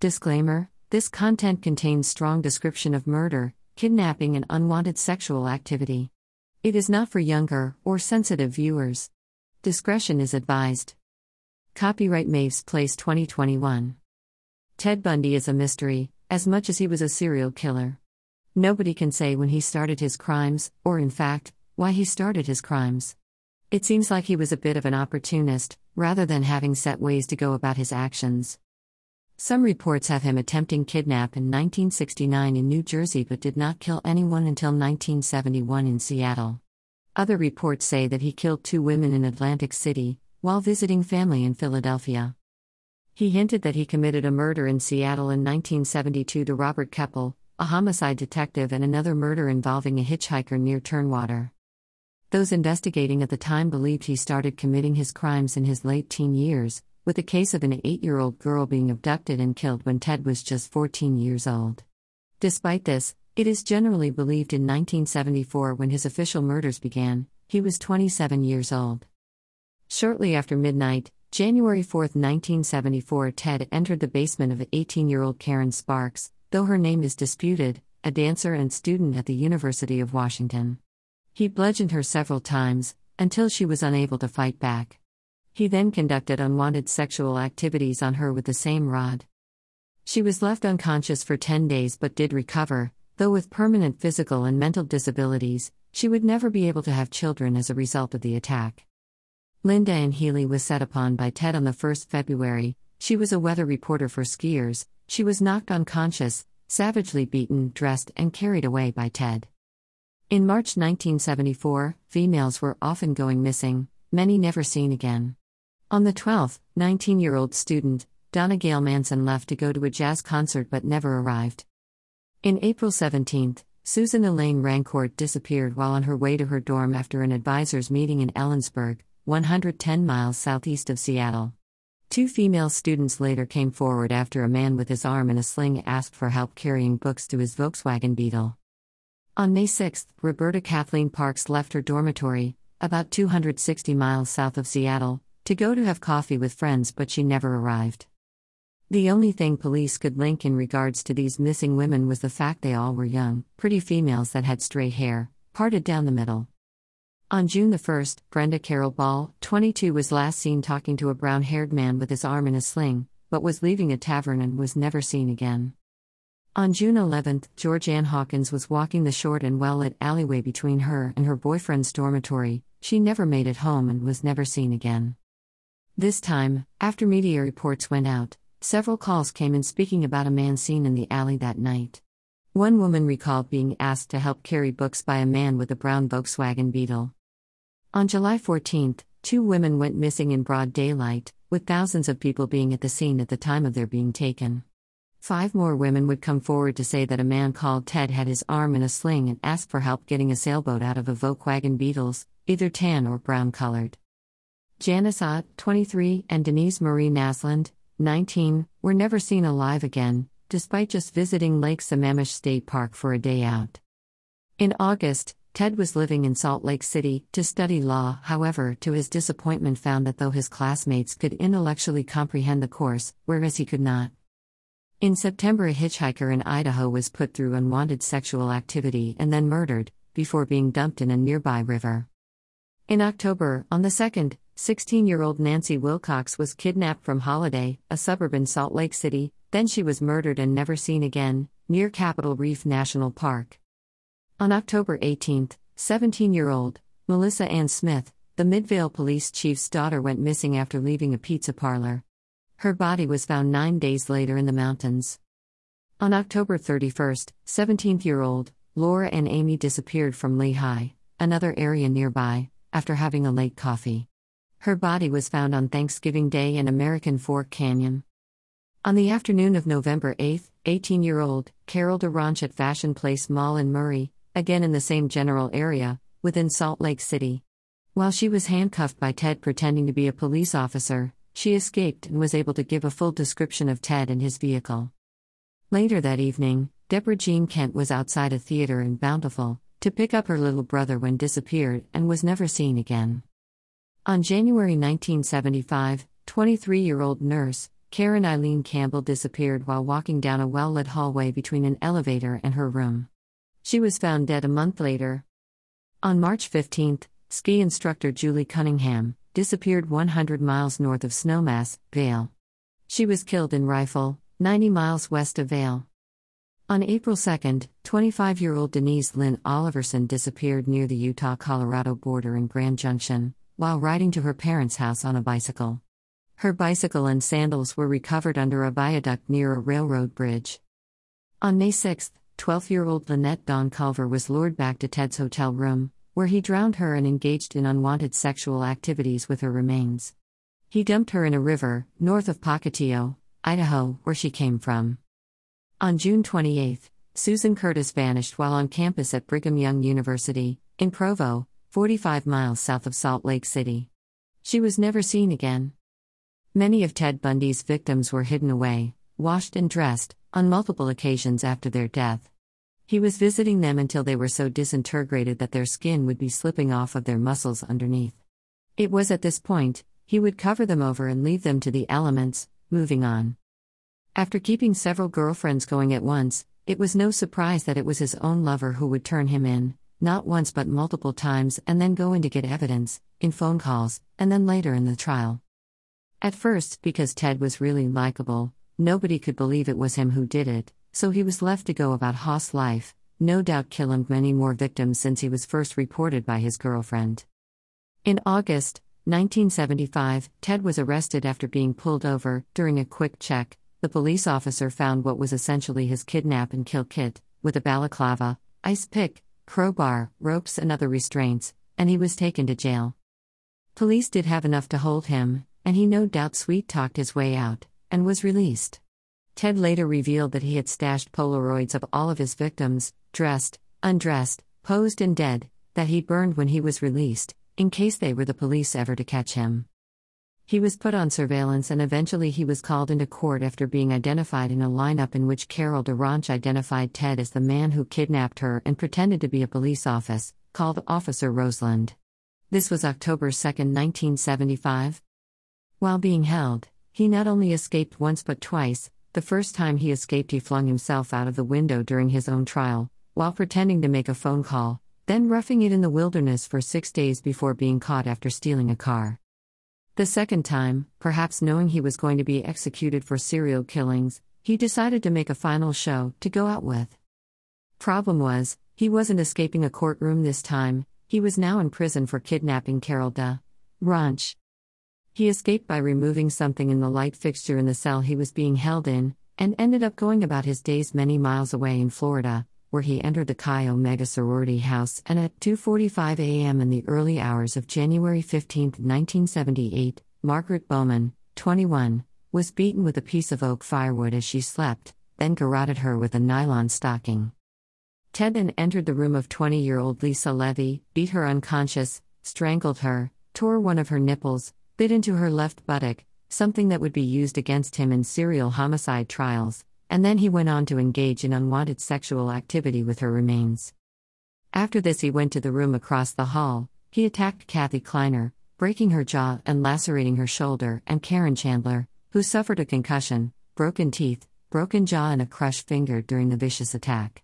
Disclaimer This content contains strong description of murder, kidnapping, and unwanted sexual activity. It is not for younger or sensitive viewers. Discretion is advised. Copyright Maves Place 2021. Ted Bundy is a mystery, as much as he was a serial killer. Nobody can say when he started his crimes, or in fact, why he started his crimes. It seems like he was a bit of an opportunist, rather than having set ways to go about his actions. Some reports have him attempting kidnap in 1969 in New Jersey but did not kill anyone until 1971 in Seattle. Other reports say that he killed two women in Atlantic City, while visiting family in Philadelphia. He hinted that he committed a murder in Seattle in 1972 to Robert Keppel, a homicide detective, and another murder involving a hitchhiker near Tumwater. Those investigating at the time believed he started committing his crimes in his late teen years, with the case of an eight year old girl being abducted and killed when Ted was just 14 years old. Despite this, it is generally believed in 1974 when his official murders began, he was 27 years old. Shortly after midnight, January 4, 1974, Ted entered the basement of 18 year old Karen Sparks, though her name is disputed, a dancer and student at the University of Washington. He bludgeoned her several times, until she was unable to fight back. He then conducted unwanted sexual activities on her with the same rod. She was left unconscious for 10 days but did recover, though with permanent physical and mental disabilities, she would never be able to have children as a result of the attack. Linda Ann Healy was set upon by Ted on the 1st February. She was a weather reporter for skiers. She was knocked unconscious, savagely beaten, dressed, and carried away by Ted. In March 1974, females were often going missing, many never seen again. On the 12th, 19 year old student, Donna Manson left to go to a jazz concert but never arrived. In April 17, Susan Elaine Rancourt disappeared while on her way to her dorm after an advisors meeting in Ellensburg, 110 miles southeast of Seattle. Two female students later came forward after a man with his arm in a sling asked for help carrying books to his Volkswagen Beetle. On May 6, Roberta Kathleen Parks left her dormitory, about 260 miles south of Seattle, to go to have coffee with friends, but she never arrived. The only thing police could link in regards to these missing women was the fact they all were young, pretty females that had straight hair, parted down the middle. On June the 1st, Brenda Carol Ball, 22, was last seen talking to a brown haired man with his arm in a sling, but was leaving a tavern and was never seen again. On June 11th, Georgeann Hawkins was walking the short and well lit alleyway between her and her boyfriend's dormitory. She never made it home and was never seen again. This time, after media reports went out, several calls came in speaking about a man seen in the alley that night. One woman recalled being asked to help carry books by a man with a brown Volkswagen Beetle. On July 14, two women went missing in broad daylight, with thousands of people being at the scene at the time of their being taken. Five more women would come forward to say that a man called Ted had his arm in a sling and asked for help getting a sailboat out of a Volkswagen Beetles, either tan or brown colored. Janice Ott, 23, and Denise Marie Naslund, 19, were never seen alive again, despite just visiting Lake Sammamish State Park for a day out. In August, Ted was living in Salt Lake City to study law, however, to his disappointment, found that though his classmates could intellectually comprehend the course, whereas he could not. In September, a hitchhiker in Idaho was put through unwanted sexual activity and then murdered, before being dumped in a nearby river. In October, on the 2nd, 16 year old Nancy Wilcox was kidnapped from Holladay, a suburb in Salt Lake City, then she was murdered and never seen again, near Capitol Reef National Park. On October 18, 17 year old Melissa Ann Smith, the Midvale police chief's daughter, went missing after leaving a pizza parlor. Her body was found nine days later in the mountains. On October 31, 17 year old Laura Ann Aime disappeared from Lehi, another area nearby, after having a late coffee. Her body was found on Thanksgiving Day in American Fork Canyon. On the afternoon of November 8, 18 year old Carol DaRonch at Fashion Place Mall in Murray, again in the same general area, within Salt Lake City. While she was handcuffed by Ted pretending to be a police officer, she escaped and was able to give a full description of Ted and his vehicle. Later that evening, Deborah Jean Kent was outside a theater in Bountiful to pick up her little brother when disappeared and was never seen again. On January 1975, 23 year old nurse, Karen Eileen Campbell disappeared while walking down a well lit hallway between an elevator and her room. She was found dead a month later. On March 15, ski instructor Julie Cunningham disappeared 100 miles north of Snowmass, Vail. She was killed in Rifle, 90 miles west of Vail. On April 2, 25 year old Denise Lynn Oliverson disappeared near the Utah Colorado border in Grand Junction while riding to her parents' house on a bicycle. Her bicycle and sandals were recovered under a viaduct near a railroad bridge. On May 6, 12 year old Lynette Dawn Culver was lured back to Ted's hotel room, where he drowned her and engaged in unwanted sexual activities with her remains. He dumped her in a river, north of Pocatello, Idaho, where she came from. On June 28, Susan Curtis vanished while on campus at Brigham Young University, in Provo, 45 miles south of Salt Lake City. She was never seen again. Many of Ted Bundy's victims were hidden away, washed and dressed, on multiple occasions after their death. He was visiting them until they were so disintegrated that their skin would be slipping off of their muscles underneath. It was at this point, he would cover them over and leave them to the elements, moving on. After keeping several girlfriends going at once, it was no surprise that it was his own lover who would turn him in, not once but multiple times, and then go in to get evidence, in phone calls, and then later in the trial. At first, because Ted was really likable, nobody could believe it was him who did it, so he was left to go about Haas' life, no doubt killing many more victims since he was first reported by his girlfriend. In August 1975, Ted was arrested after being pulled over. During a quick check, the police officer found what was essentially his kidnap and kill kit, with a balaclava, ice pick, crowbar, ropes, and other restraints, and he was taken to jail. Police did have enough to hold him, and he no doubt sweet talked his way out, and was released. Ted later revealed that he had stashed Polaroids of all of his victims, dressed, undressed, posed, and dead, that he burned when he was released, in case they were the police ever to catch him. He was put on surveillance and eventually he was called into court after being identified in a lineup in which Carol DaRonch identified Ted as the man who kidnapped her and pretended to be a police office, called Officer Roseland. This was October 2, 1975. While being held, he not only escaped once but twice. The first time he escaped, he flung himself out of the window during his own trial, while pretending to make a phone call, then roughing it in the wilderness for six days before being caught after stealing a car. The second time, perhaps knowing he was going to be executed for serial killings, he decided to make a final show to go out with. Problem was, he wasn't escaping a courtroom this time, he was now in prison for kidnapping Carol Da Ranch. He escaped by removing something in the light fixture in the cell he was being held in, and ended up going about his days many miles away in Florida, where he entered the Chi Omega sorority house and at 2:45 a.m. in the early hours of January 15, 1978, Margaret Bowman, 21, was beaten with a piece of oak firewood as she slept, then garroted her with a nylon stocking. Ted then entered the room of 20-year-old Lisa Levy, beat her unconscious, strangled her, tore one of her nipples, bit into her left buttock, something that would be used against him in serial homicide trials, and then he went on to engage in unwanted sexual activity with her remains. After this, he went to the room across the hall. He attacked Kathy Kleiner, breaking her jaw and lacerating her shoulder, and Karen Chandler, who suffered a concussion, broken teeth, broken jaw, and a crushed finger during the vicious attack.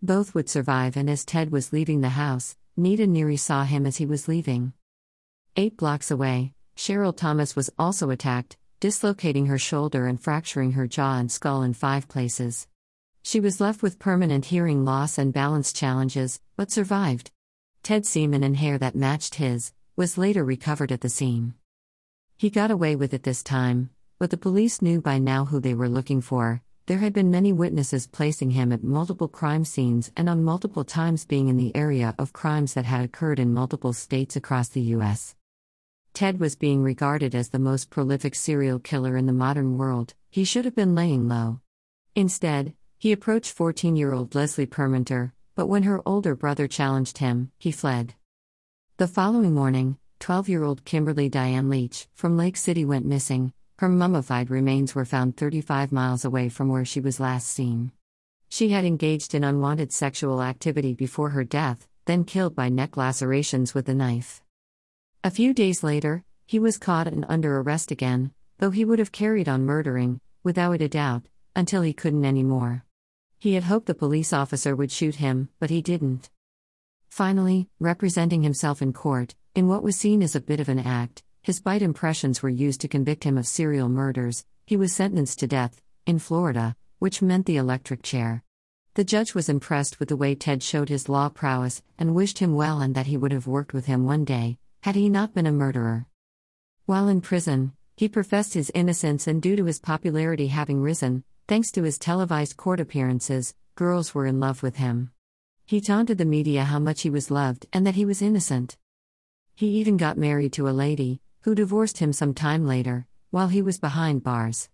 Both would survive, and as Ted was leaving the house, Nita Neary saw him as he was leaving. Eight blocks away, Cheryl Thomas was also attacked, dislocating her shoulder and fracturing her jaw and skull in five places. She was left with permanent hearing loss and balance challenges, but survived. Ted's semen and hair that matched his was later recovered at the scene. He got away with it this time, but the police knew by now who they were looking for. There had been many witnesses placing him at multiple crime scenes and on multiple times being in the area of crimes that had occurred in multiple states across the U.S. Ted was being regarded as the most prolific serial killer in the modern world, he should have been laying low. Instead, he approached 14 year old Leslie Parmenter, but when her older brother challenged him, he fled. The following morning, 12 year old Kimberly Diane Leach from Lake City went missing. Her mummified remains were found 35 miles away from where she was last seen. She had engaged in unwanted sexual activity before her death, then killed by neck lacerations with a knife. A few days later, he was caught and under arrest again, though he would have carried on murdering, without a doubt, until he couldn't anymore. He had hoped the police officer would shoot him, but he didn't. Finally, representing himself in court, in what was seen as a bit of an act, his bite impressions were used to convict him of serial murders. He was sentenced to death, in Florida, which meant the electric chair. The judge was impressed with the way Ted showed his law prowess and wished him well and that he would have worked with him one day, had he not been a murderer. While in prison, he professed his innocence and due to his popularity having risen, thanks to his televised court appearances, girls were in love with him. He taunted the media how much he was loved and that he was innocent. He even got married to a lady, who divorced him some time later, while he was behind bars.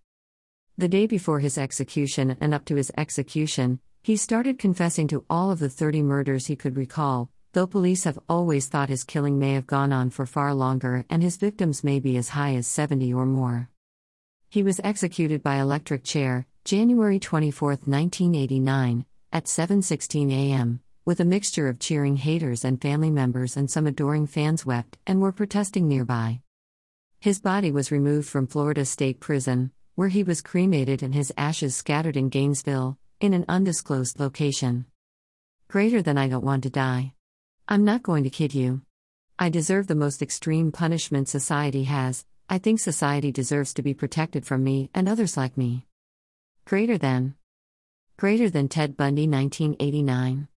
The day before his execution and up to his execution, he started confessing to all of the 30 murders he could recall, though police have always thought his killing may have gone on for far longer and his victims may be as high as 70 or more. He was executed by electric chair, January 24, 1989, at 7:16 a.m., with a mixture of cheering haters and family members and some adoring fans wept and were protesting nearby. His body was removed from Florida State Prison, where he was cremated and his ashes scattered in Gainesville, in an undisclosed location. Greater than I don't want to die. I'm not going to kid you. I deserve the most extreme punishment society has. I think society deserves to be protected from me and others like me. Greater than. Greater than Ted Bundy 1989.